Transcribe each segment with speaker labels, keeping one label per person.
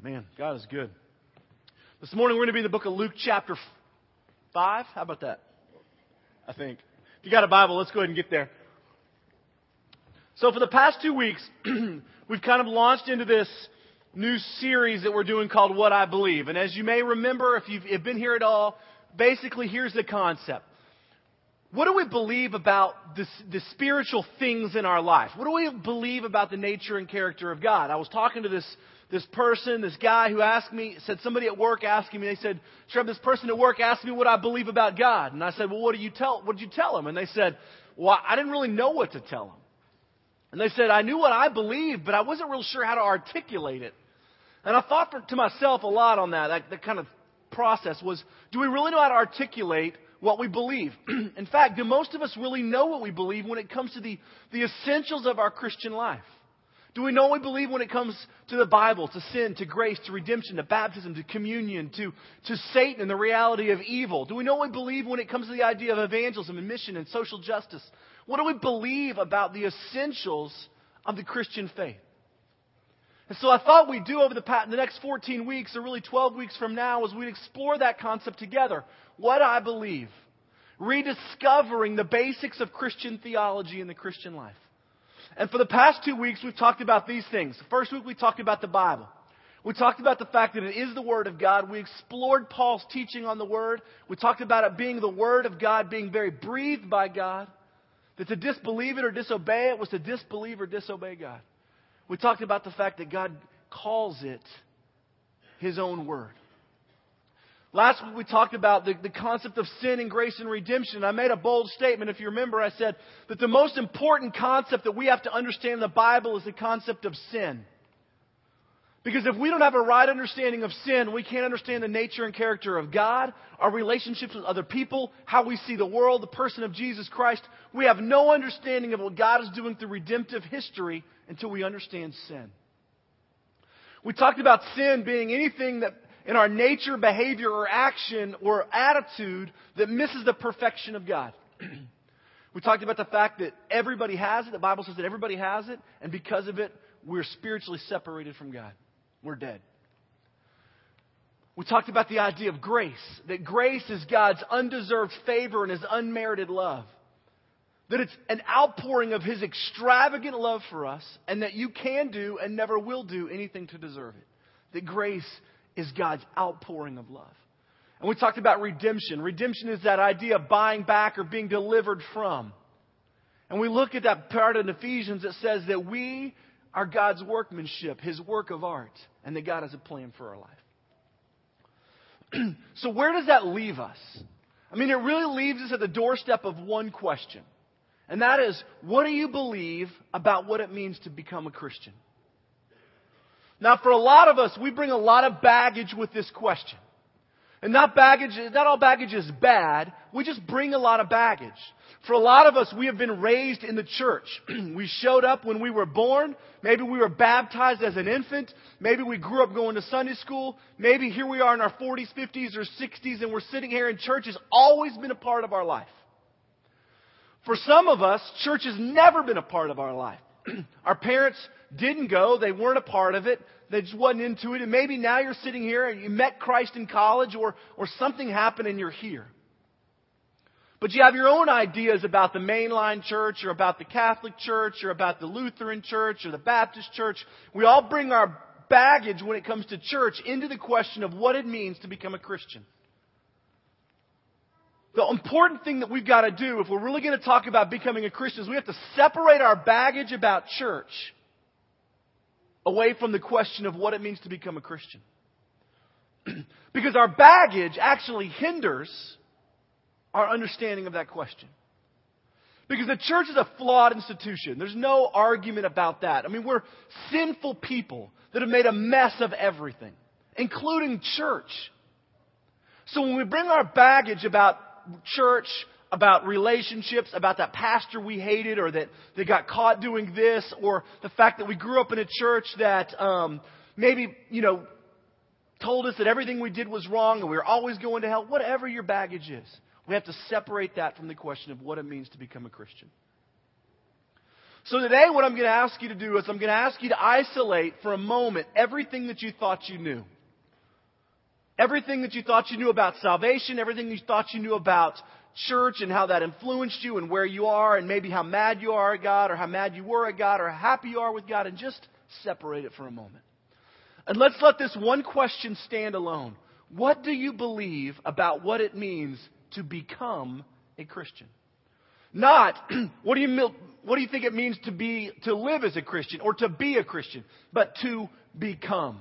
Speaker 1: Man, God is good. This morning we're going to be in the book of Luke, chapter 5. How about that? I think. If you got a Bible, let's go ahead and get there. So, for the past two weeks, we've kind of launched into this new series that we're doing called What I Believe. And as you may remember, if you've been here at all, basically here's the concept. What do we believe about this, the spiritual things in our life? What do we believe about the nature and character of God? I was talking to this this person, this guy who asked me, said somebody at work asking me, they said, Trev, this person at work asked me what I believe about God. And I said, well, what do you tell, what did you tell him? And they said, well, I didn't really know what to tell him. And they said, I knew what I believed, but I wasn't real sure how to articulate it. And I thought for, to myself a lot on that, that, that kind of process was, do we really know how to articulate what we believe? In fact, do most of us really know what we believe when it comes to the, the essentials of our Christian life? Do we know what we believe when it comes to the Bible, to sin, to grace, to redemption, to baptism, to communion, to, to Satan and the reality of evil? Do we know what we believe when it comes to the idea of evangelism and mission and social justice? What do we believe about the essentials of the Christian faith? And so I thought we'd do over the, the next 14 weeks, or really 12 weeks from now, is we'd explore that concept together. What I believe. Rediscovering the basics of Christian theology and the Christian life. And for the past two weeks, we've talked about these things. The first week, we talked about the Bible. We talked about the fact that it is the Word of God. We explored Paul's teaching on the Word. We talked about it being the Word of God, being very breathed by God. That to disbelieve it or disobey it was to disbelieve or disobey God. We talked about the fact that God calls it His own Word. Last week we talked about the, the concept of sin and grace and redemption. I made a bold statement. If you remember, I said that the most important concept that we have to understand in the Bible is the concept of sin. Because if we don't have a right understanding of sin, we can't understand the nature and character of God, our relationships with other people, how we see the world, the person of Jesus Christ. We have no understanding of what God is doing through redemptive history until we understand sin. We talked about sin being anything that in our nature, behavior, or action or attitude that misses the perfection of God. we talked about the fact that everybody has it. The Bible says that everybody has it, and because of it, we're spiritually separated from God. We're dead. We talked about the idea of grace, that grace is God's undeserved favor and His unmerited love. That it's an outpouring of His extravagant love for us, and that you can do and never will do anything to deserve it. That grace is God's outpouring of love. And we talked about redemption. Redemption is that idea of buying back or being delivered from. And we look at that part in Ephesians that says that we are God's workmanship, His work of art, and that God has a plan for our life. so, where does that leave us? I mean, it really leaves us at the doorstep of one question. And that is, what do you believe about what it means to become a Christian? Now, for a lot of us, we bring a lot of baggage with this question. And not baggage, not all baggage is bad. We just bring a lot of baggage. For a lot of us, we have been raised in the church. we showed up when we were born. Maybe we were baptized as an infant. Maybe we grew up going to Sunday school. Maybe here we are in our 40s, 50s, or 60s, and we're sitting here in church has always been a part of our life. For some of us, church has never been a part of our life. our parents didn't go. They weren't a part of it. They just wasn't into it. And maybe now you're sitting here and you met Christ in college or, or something happened and you're here. But you have your own ideas about the mainline church or about the Catholic church or about the Lutheran church or the Baptist church. We all bring our baggage when it comes to church into the question of what it means to become a Christian. The important thing that we've got to do if we're really going to talk about becoming a Christian is we have to separate our baggage about church away from the question of what it means to become a Christian. because our baggage actually hinders our understanding of that question. Because the church is a flawed institution. There's no argument about that. I mean, we're sinful people that have made a mess of everything, including church. So when we bring our baggage about church, about relationships, about that pastor we hated or that, that got caught doing this, or the fact that we grew up in a church that um, maybe, you know, told us that everything we did was wrong and we were always going to hell, whatever your baggage is. We have to separate that from the question of what it means to become a Christian. So today what I'm going to ask you to do is I'm going to ask you to isolate for a moment everything that you thought you knew. Everything that you thought you knew about salvation, everything you thought you knew about church and how that influenced you and where you are and maybe how mad you are at God or how mad you were at God or how happy you are with God and just separate it for a moment. And let's let this one question stand alone. What do you believe about what it means to become a Christian? Not, what do you, what do you think it means to be, to live as a Christian or to be a Christian, but to become.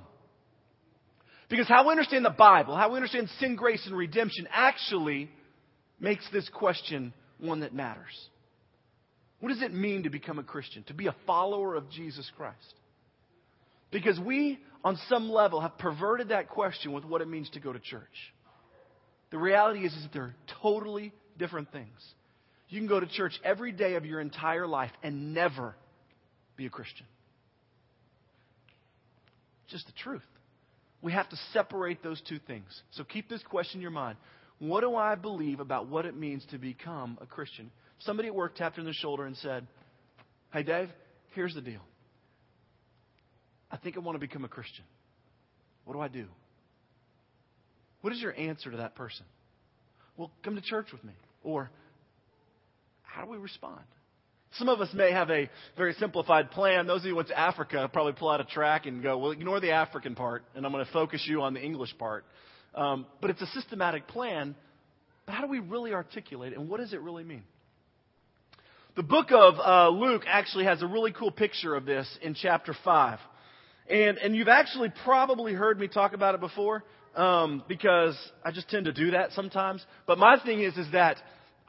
Speaker 1: Because how we understand the Bible, how we understand sin, grace, and redemption actually makes this question one that matters. What does it mean to become a Christian? To be a follower of Jesus Christ? Because we, on some level, have perverted that question with what it means to go to church. The reality is, is that they're totally different things. You can go to church every day of your entire life and never be a Christian. Just the truth. We have to separate those two things. So keep this question in your mind. What do I believe about what it means to become a Christian? Somebody at work tapped her on the shoulder and said, Hey, Dave, here's the deal. I think I want to become a Christian. What do I do? What is your answer to that person? Well, come to church with me. Or, how do we respond? Some of us may have a very simplified plan. Those of you who went to Africa probably pull out a track and go, well, ignore the African part, and I'm going to focus you on the English part. Um, but it's a systematic plan. But how do we really articulate it, and what does it really mean? The book of uh, Luke actually has a really cool picture of this in chapter 5. And, and you've actually probably heard me talk about it before um, because I just tend to do that sometimes. But my thing is, is that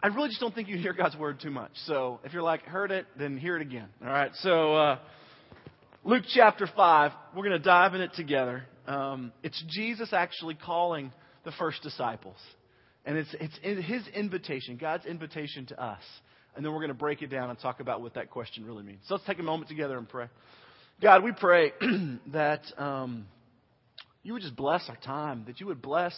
Speaker 1: I really just don't think you hear God's word too much. So if you're like, heard it, then hear it again. All right. So uh, Luke chapter 5, we're going to dive in it together. Um, it's Jesus actually calling the first disciples. And it's, it's his invitation, God's invitation to us. And then we're going to break it down and talk about what that question really means. So let's take a moment together and pray. God, we pray that um, you would just bless our time, that you would bless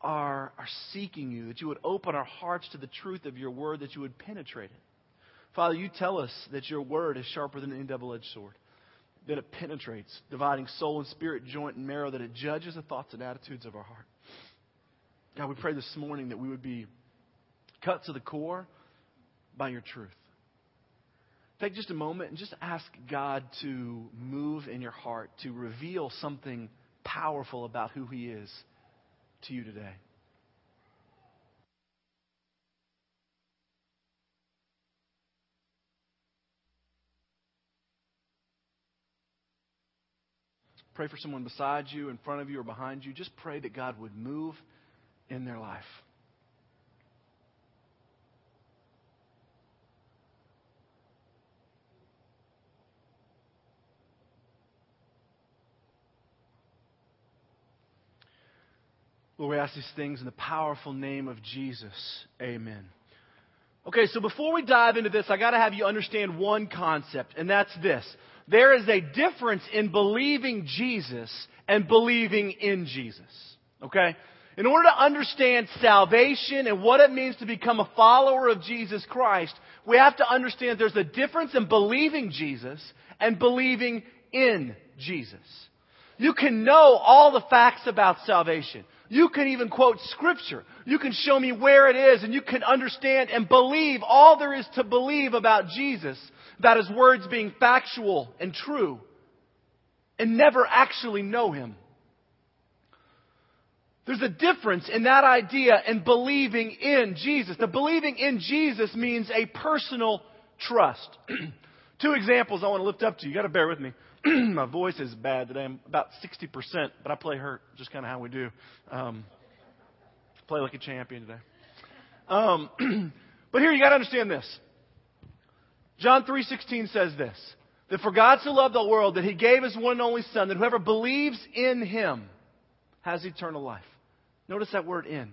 Speaker 1: our, are seeking you, that you would open our hearts to the truth of your word, that you would penetrate it. Father, you tell us that your word is sharper than any double edged sword, that it penetrates, dividing soul and spirit, joint and marrow, that it judges the thoughts and attitudes of our heart. God, we pray this morning that we would be cut to the core by your truth. Take just a moment and just ask God to move in your heart, to reveal something powerful about who He is to you today. Pray for someone beside you, in front of you, or behind you. Just pray that God would move in their life. Lord, we ask these things in the powerful name of Jesus. Amen. Okay, so before we dive into this, I got to have you understand one concept, and that's this. There is a difference in believing Jesus and believing in Jesus. Okay? In order to understand salvation and what it means to become a follower of Jesus Christ, we have to understand there's a difference in believing Jesus and believing in Jesus. You can know all the facts about salvation. You can even quote scripture. You can show me where it is and you can understand and believe all there is to believe about Jesus, about his words being factual and true, and never actually know him. There's a difference in that idea and believing in Jesus. The believing in Jesus means a personal trust. Two examples I want to lift up to you. You got to bear with me. my voice is bad today. I'm about 60%, but I play hurt, just kind of how we do. Um, play like a champion today. Um, but here you got to understand this. John 3:16 says this: that for God so loved the world that He gave His one and only Son, that whoever believes in Him has eternal life. Notice that word "in"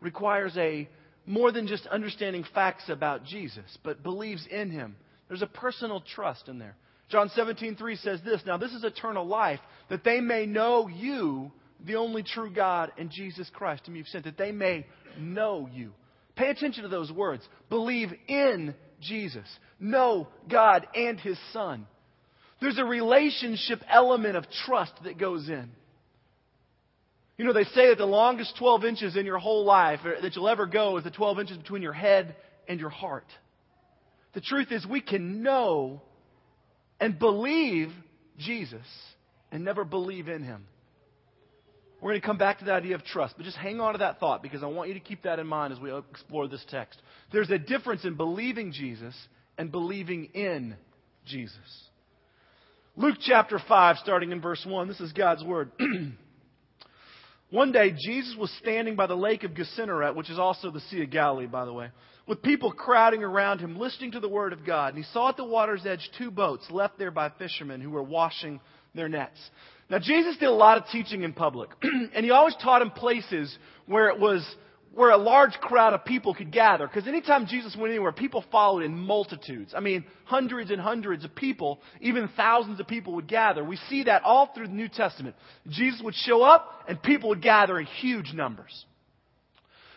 Speaker 1: requires a more than just understanding facts about Jesus, but believes in Him. There's a personal trust in there. John 17:3 says this, "Now this is eternal life, that they may know you, the only true God, and Jesus Christ, whom you've sent, that they may know you." Pay attention to those words. Believe in Jesus, know God and His Son. There's a relationship element of trust that goes in. You know, they say that the longest 12 inches in your whole life that you'll ever go is the 12 inches between your head and your heart. The truth is, we can know and believe Jesus and never believe in Him. We're going to come back to the idea of trust, but just hang on to that thought because I want you to keep that in mind as we explore this text. There's a difference in believing Jesus and believing in Jesus. Luke chapter 5, starting in verse 1, this is God's Word. One day, Jesus was standing by the lake of Gennesaret, which is also the Sea of Galilee, by the way, with people crowding around him, listening to the Word of God. And he saw at the water's edge two boats left there by fishermen who were washing their nets. Now, Jesus did a lot of teaching in public, and he always taught in places where it was where a large crowd of people could gather. Because anytime Jesus went anywhere, people followed in multitudes. I mean, hundreds and hundreds of people, even thousands of people would gather. We see that all through the New Testament. Jesus would show up, and people would gather in huge numbers.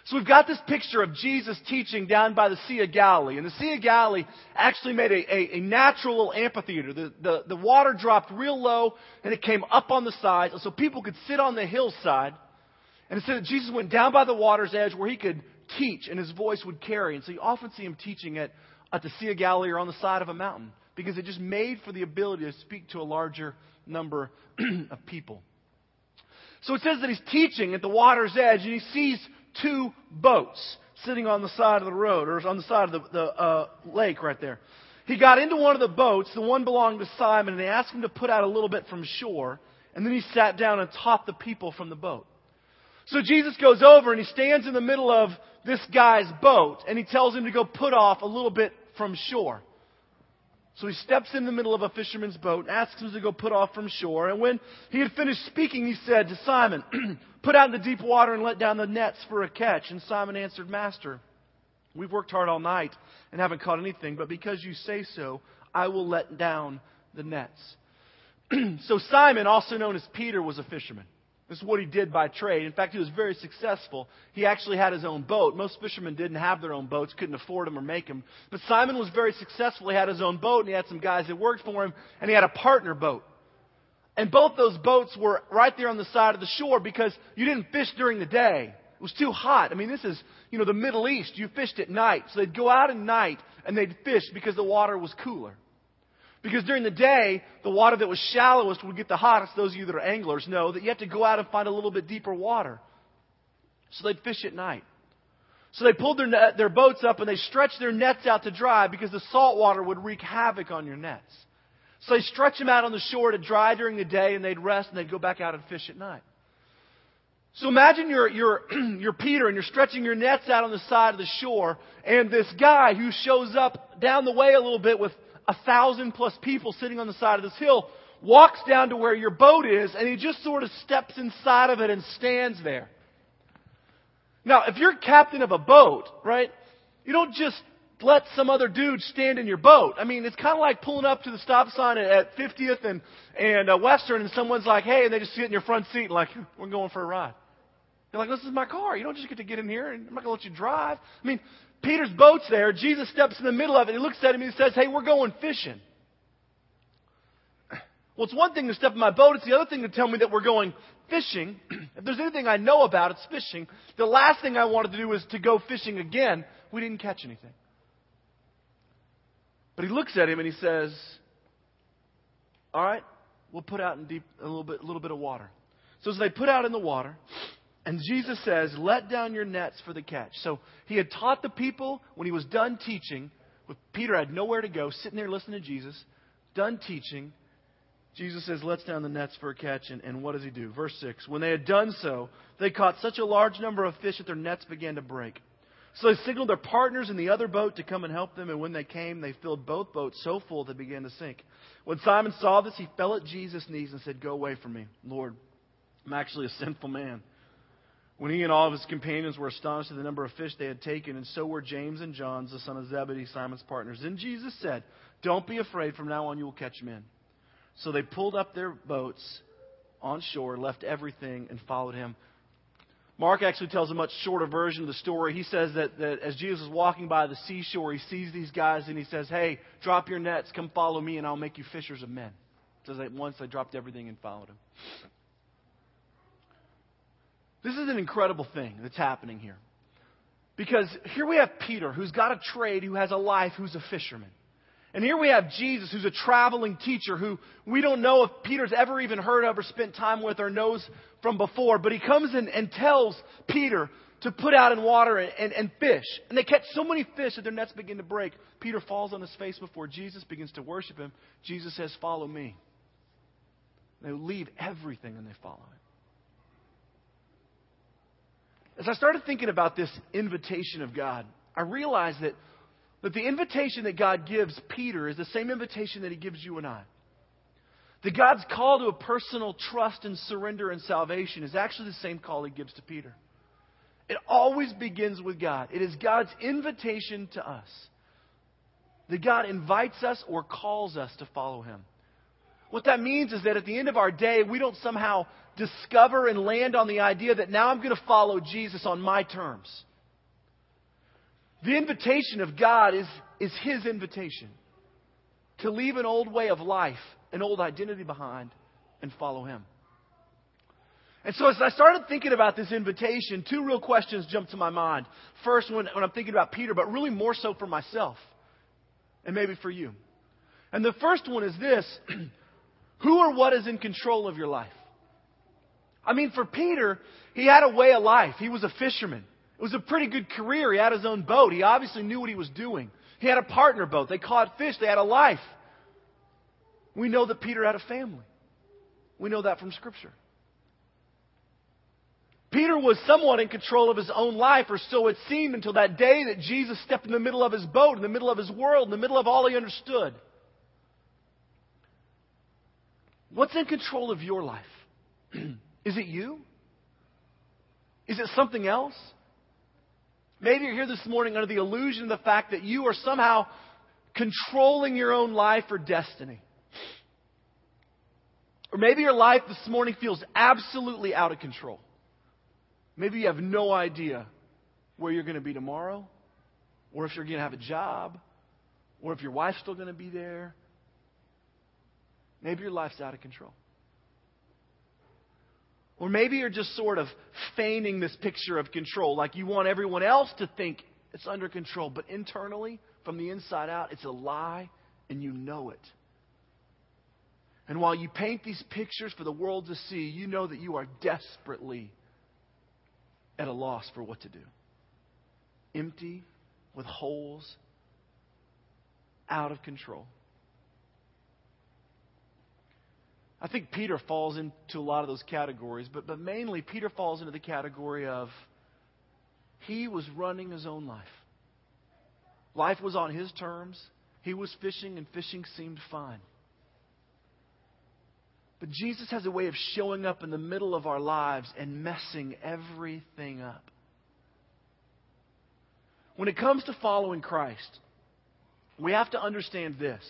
Speaker 1: So we've got this picture of Jesus teaching down by the Sea of Galilee. And the Sea of Galilee actually made a, a, a natural little amphitheater. The, the, the water dropped real low and it came up on the sides. So people could sit on the hillside. And it said that Jesus went down by the water's edge where he could teach and his voice would carry. And so you often see him teaching at, at the Sea of Galilee or on the side of a mountain because it just made for the ability to speak to a larger number of people. So it says that he's teaching at the water's edge and he sees two boats sitting on the side of the road or on the side of the, the uh, lake right there. He got into one of the boats. The one belonged to Simon, and they asked him to put out a little bit from shore. And then he sat down and taught the people from the boat. So Jesus goes over and he stands in the middle of this guy's boat and he tells him to go put off a little bit from shore. So he steps in the middle of a fisherman's boat and asks him to go put off from shore. And when he had finished speaking, he said to Simon, Put out in the deep water and let down the nets for a catch. And Simon answered, Master, we've worked hard all night and haven't caught anything, but because you say so, I will let down the nets. so Simon, also known as Peter, was a fisherman. This is what he did by trade. In fact, he was very successful. He actually had his own boat. Most fishermen didn't have their own boats, couldn't afford them or make them. But Simon was very successful. He had his own boat, and he had some guys that worked for him, and he had a partner boat. And both those boats were right there on the side of the shore because you didn't fish during the day. It was too hot. I mean, this is, you know, the Middle East. You fished at night. So they'd go out at night and they'd fish because the water was cooler. Because during the day, the water that was shallowest would get the hottest. Those of you that are anglers know that you have to go out and find a little bit deeper water. So they'd fish at night. So they pulled their, net, their boats up and they stretched their nets out to dry because the salt water would wreak havoc on your nets. So they stretch them out on the shore to dry during the day and they'd rest and they'd go back out and fish at night. So imagine you're, you're, you're Peter and you're stretching your nets out on the side of the shore and this guy who shows up down the way a little bit with a thousand plus people sitting on the side of this hill walks down to where your boat is and he just sort of steps inside of it and stands there. Now, if you're captain of a boat, right, you don't just let some other dude stand in your boat. I mean, it's kind of like pulling up to the stop sign at 50th and, and uh, Western and someone's like, hey, and they just sit in your front seat and like, we're going for a ride. You're like, this is my car. You don't just get to get in here and I'm not going to let you drive. I mean, Peter's boat's there. Jesus steps in the middle of it. He looks at him and he says, Hey, we're going fishing. Well, it's one thing to step in my boat. It's the other thing to tell me that we're going fishing. if there's anything I know about, it's fishing. The last thing I wanted to do was to go fishing again. We didn't catch anything. But he looks at him and he says, All right, we'll put out in deep a little bit, a little bit of water. So as they put out in the water, and Jesus says, Let down your nets for the catch. So he had taught the people when he was done teaching. Peter had nowhere to go, sitting there listening to Jesus, done teaching. Jesus says, Let's down the nets for a catch. And, and what does he do? Verse 6 When they had done so, they caught such a large number of fish that their nets began to break. So they signaled their partners in the other boat to come and help them. And when they came, they filled both boats so full they began to sink. When Simon saw this, he fell at Jesus' knees and said, Go away from me, Lord. I'm actually a sinful man. When he and all of his companions were astonished at the number of fish they had taken, and so were James and John, the son of Zebedee, Simon's partners. Then Jesus said, Don't be afraid, from now on you will catch men. So they pulled up their boats on shore, left everything, and followed him. Mark actually tells a much shorter version of the story. He says that, that as Jesus is walking by the seashore, he sees these guys and he says, Hey, drop your nets, come follow me, and I'll make you fishers of men. So at once they dropped everything and followed him. This is an incredible thing that's happening here. Because here we have Peter, who's got a trade, who has a life, who's a fisherman. And here we have Jesus, who's a traveling teacher who we don't know if Peter's ever even heard of or spent time with or knows from before. But he comes in and tells Peter to put out in water and, and, and, fish. And they catch so many fish that their nets begin to break. Peter falls on his face before Jesus, begins to worship him. Jesus says, Follow me. They leave everything and they follow him. As I started thinking about this invitation of God, I realized that that the invitation that God gives Peter is the same invitation that he gives you and I. That God's call to a personal trust and surrender and salvation is actually the same call he gives to Peter. It always begins with God. It is God's invitation to us. That God invites us or calls us to follow him. What that means is that at the end of our day, we don't somehow discover and land on the idea that now I'm going to follow Jesus on my terms. The invitation of God is, is His invitation to leave an old way of life, an old identity behind, and follow Him. And so, as I started thinking about this invitation, two real questions jumped to my mind. First, when, when I'm thinking about Peter, but really more so for myself, and maybe for you. And the first one is this Who or what is in control of your life? I mean, for Peter, he had a way of life. He was a fisherman. It was a pretty good career. He had his own boat. He obviously knew what he was doing. He had a partner boat. They caught fish. They had a life. We know that Peter had a family. We know that from Scripture. Peter was somewhat in control of his own life, or so it seemed until that day that Jesus stepped in the middle of his boat, in the middle of his world, in the middle of all he understood. What's in control of your life? Is it you? Is it something else? Maybe you're here this morning under the illusion of the fact that you are somehow controlling your own life or destiny. Or maybe your life this morning feels absolutely out of control. Maybe you have no idea where you're going to be tomorrow, or if you're going to have a job, or if your wife's still going to be there. Maybe your life's out of control. Or maybe you're just sort of feigning this picture of control, like you want everyone else to think it's under control, but internally, from the inside out, it's a lie and you know it. And while you paint these pictures for the world to see, you know that you are desperately at a loss for what to do. Empty, with holes, out of control. I think Peter falls into a lot of those categories, but, but mainly Peter falls into the category of he was running his own life. Life was on his terms. He was fishing, and fishing seemed fine. But Jesus has a way of showing up in the middle of our lives and messing everything up. When it comes to following Christ, we have to understand this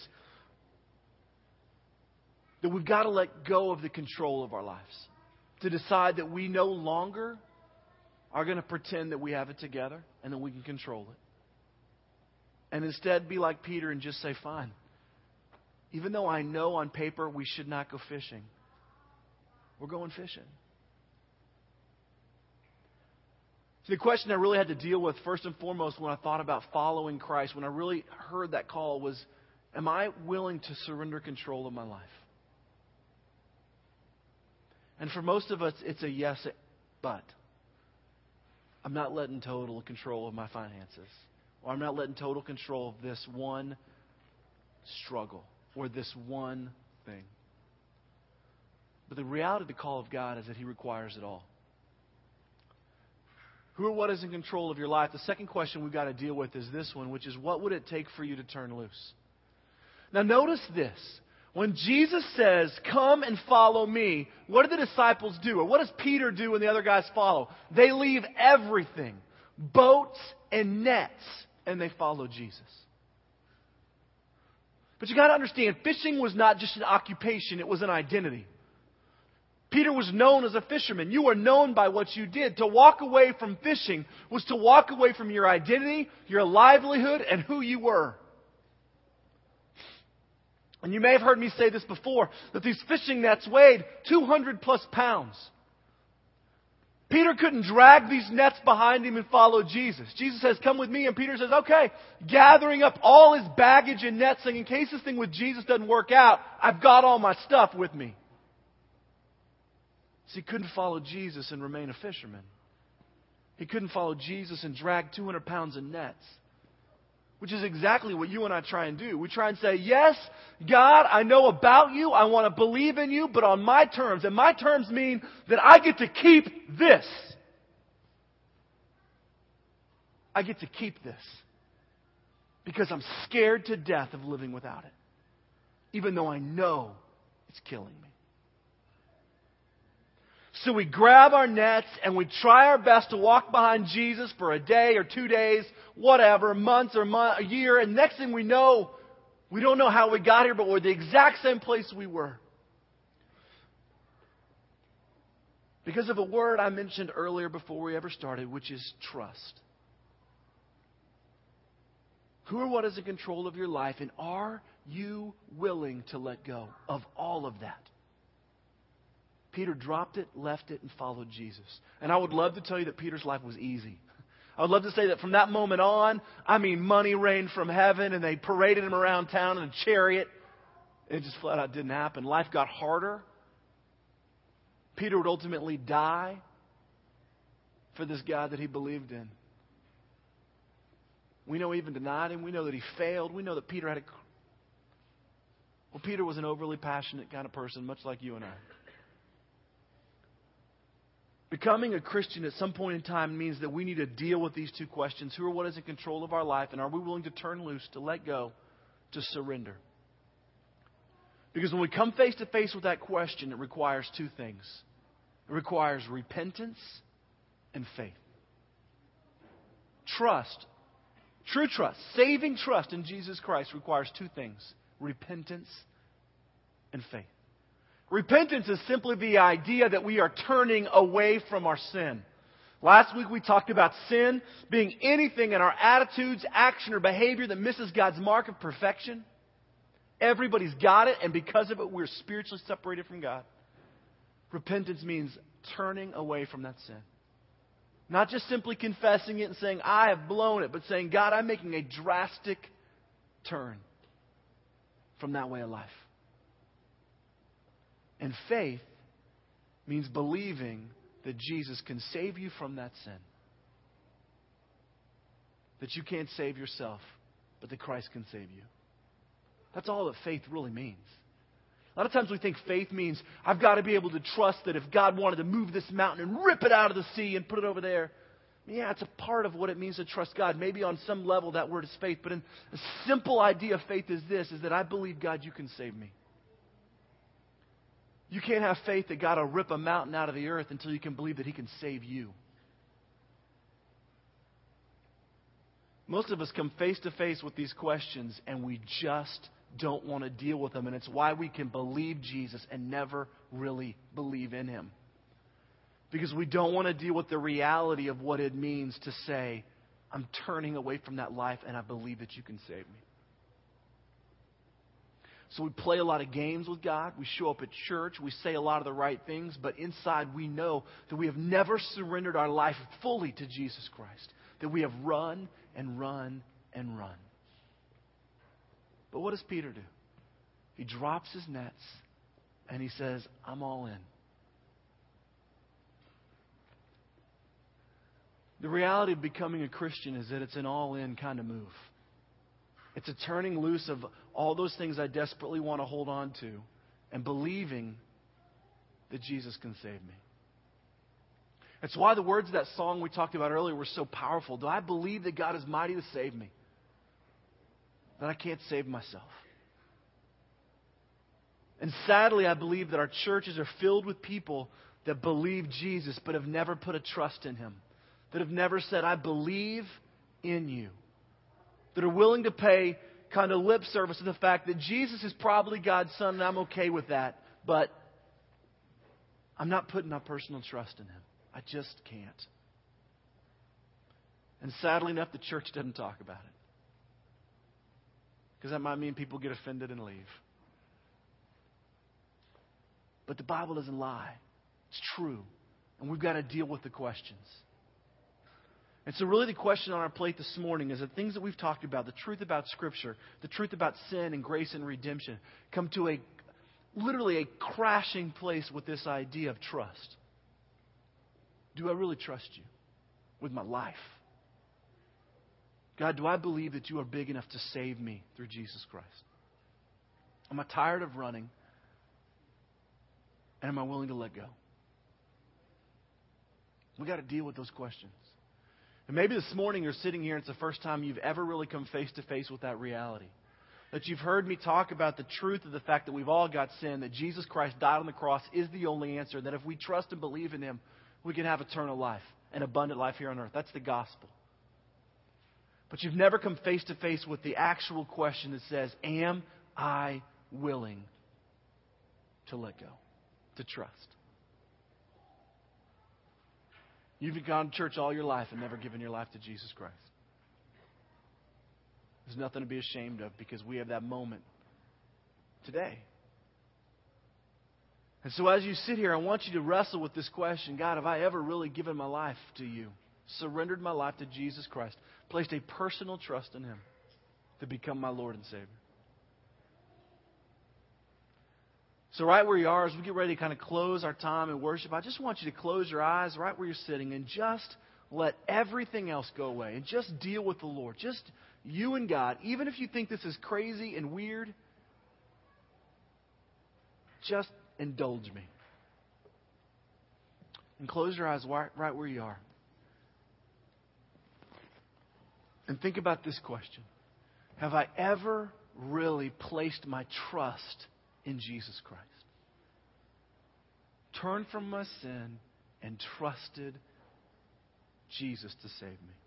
Speaker 1: that we've got to let go of the control of our lives. To decide that we no longer are going to pretend that we have it together and that we can control it. And instead be like Peter and just say, fine. Even though I know on paper we should not go fishing, we're going fishing. The question I really had to deal with first and foremost when I thought about following Christ, when I really heard that call, was Am I willing to surrender control of my life? And for most of us, it's a yes, but. I'm not letting total control of my finances. Or I'm not letting total control of this one struggle or this one thing. But the reality of the call of God is that He requires it all. Who or what is in control of your life? The second question we've got to deal with is this one, which is what would it take for you to turn loose? Now, notice this. When Jesus says, Come and follow me, what do the disciples do? Or what does Peter do when the other guys follow? They leave everything boats and nets and they follow Jesus. But you got to understand, fishing was not just an occupation, it was an identity. Peter was known as a fisherman. You were known by what you did. To walk away from fishing was to walk away from your identity, your livelihood, and who you were. And you may have heard me say this before that these fishing nets weighed 200 plus pounds. Peter couldn't drag these nets behind him and follow Jesus. Jesus says, Come with me. And Peter says, Okay. Gathering up all his baggage and nets, saying, In case this thing with Jesus doesn't work out, I've got all my stuff with me. So he couldn't follow Jesus and remain a fisherman. He couldn't follow Jesus and drag 200 pounds of nets. Which is exactly what you and I try and do. We try and say, Yes, God, I know about you. I want to believe in you, but on my terms. And my terms mean that I get to keep this. I get to keep this. Because I'm scared to death of living without it. Even though I know it's killing me. So we grab our nets and we try our best to walk behind Jesus for a day or two days, whatever, months or a year, and next thing we know, we don't know how we got here, but we're the exact same place we were. Because of a word I mentioned earlier before we ever started, which is trust. Who or what is in control of your life, and are you willing to let go of all of that? Peter dropped it, left it, and followed Jesus. And I would love to tell you that Peter's life was easy. I would love to say that from that moment on, I mean, money rained from heaven and they paraded him around town in a chariot. It just flat out didn't happen. Life got harder. Peter would ultimately die for this God that he believed in. We know he even denied him. We know that he failed. We know that Peter had a. Well, Peter was an overly passionate kind of person, much like you and I. Becoming a Christian at some point in time means that we need to deal with these two questions who or what is in control of our life, and are we willing to turn loose, to let go, to surrender? Because when we come face to face with that question, it requires two things it requires repentance and faith. Trust, true trust, saving trust in Jesus Christ requires two things repentance and faith. Repentance is simply the idea that we are turning away from our sin. Last week we talked about sin being anything in our attitudes, action, or behavior that misses God's mark of perfection. Everybody's got it, and because of it, we're spiritually separated from God. Repentance means turning away from that sin. Not just simply confessing it and saying, I have blown it, but saying, God, I'm making a drastic turn from that way of life. And faith means believing that Jesus can save you from that sin. That you can't save yourself, but that Christ can save you. That's all that faith really means. A lot of times we think faith means I've got to be able to trust that if God wanted to move this mountain and rip it out of the sea and put it over there, yeah, it's a part of what it means to trust God. Maybe on some level that word is faith, but a simple idea of faith is this is that I believe God you can save me. You can't have faith that God will rip a mountain out of the earth until you can believe that He can save you. Most of us come face to face with these questions and we just don't want to deal with them. And it's why we can believe Jesus and never really believe in Him. Because we don't want to deal with the reality of what it means to say, I'm turning away from that life and I believe that you can save me. So we play a lot of games with God. We show up at church. We say a lot of the right things. But inside, we know that we have never surrendered our life fully to Jesus Christ. That we have run and run and run. But what does Peter do? He drops his nets and he says, I'm all in. The reality of becoming a Christian is that it's an all in kind of move. It's a turning loose of all those things I desperately want to hold on to and believing that Jesus can save me. It's why the words of that song we talked about earlier were so powerful. Do I believe that God is mighty to save me? That I can't save myself. And sadly, I believe that our churches are filled with people that believe Jesus but have never put a trust in him. That have never said, I believe in you that are willing to pay kind of lip service to the fact that Jesus is probably God's son and I'm okay with that, but I'm not putting my personal trust in Him. I just can't. And sadly enough, the church doesn't talk about it. Because that might mean people get offended and leave. But the Bible doesn't lie, it's true. And we've got to deal with the questions. And so, really, the question on our plate this morning is the things that we've talked about, the truth about Scripture, the truth about sin and grace and redemption, come to a literally a crashing place with this idea of trust. Do I really trust you with my life? God, do I believe that you are big enough to save me through Jesus Christ? Am I tired of running? And am I willing to let go? We got to deal with those questions. And maybe this morning you're sitting here and it's the first time you've ever really come face to face with that reality. That you've heard me talk about the truth of the fact that we've all got sin, that Jesus Christ died on the cross is the only answer, that if we trust and believe in Him, we can have eternal life and abundant life here on earth. That's the gospel. But you've never come face to face with the actual question that says, Am I willing to let go, to trust? You've gone to church all your life and never given your life to Jesus Christ. There's nothing to be ashamed of because we have that moment today. And so, as you sit here, I want you to wrestle with this question God, have I ever really given my life to you? Surrendered my life to Jesus Christ? Placed a personal trust in Him to become my Lord and Savior? So, right where you are, as we get ready to kind of close our time in worship, I just want you to close your eyes right where you're sitting and just let everything else go away and just deal with the Lord. Just you and God. Even if you think this is crazy and weird, just indulge me. And close your eyes right, right where you are. And think about this question Have I ever really placed my trust in Jesus Christ. Turned from my sin and trusted Jesus to save me.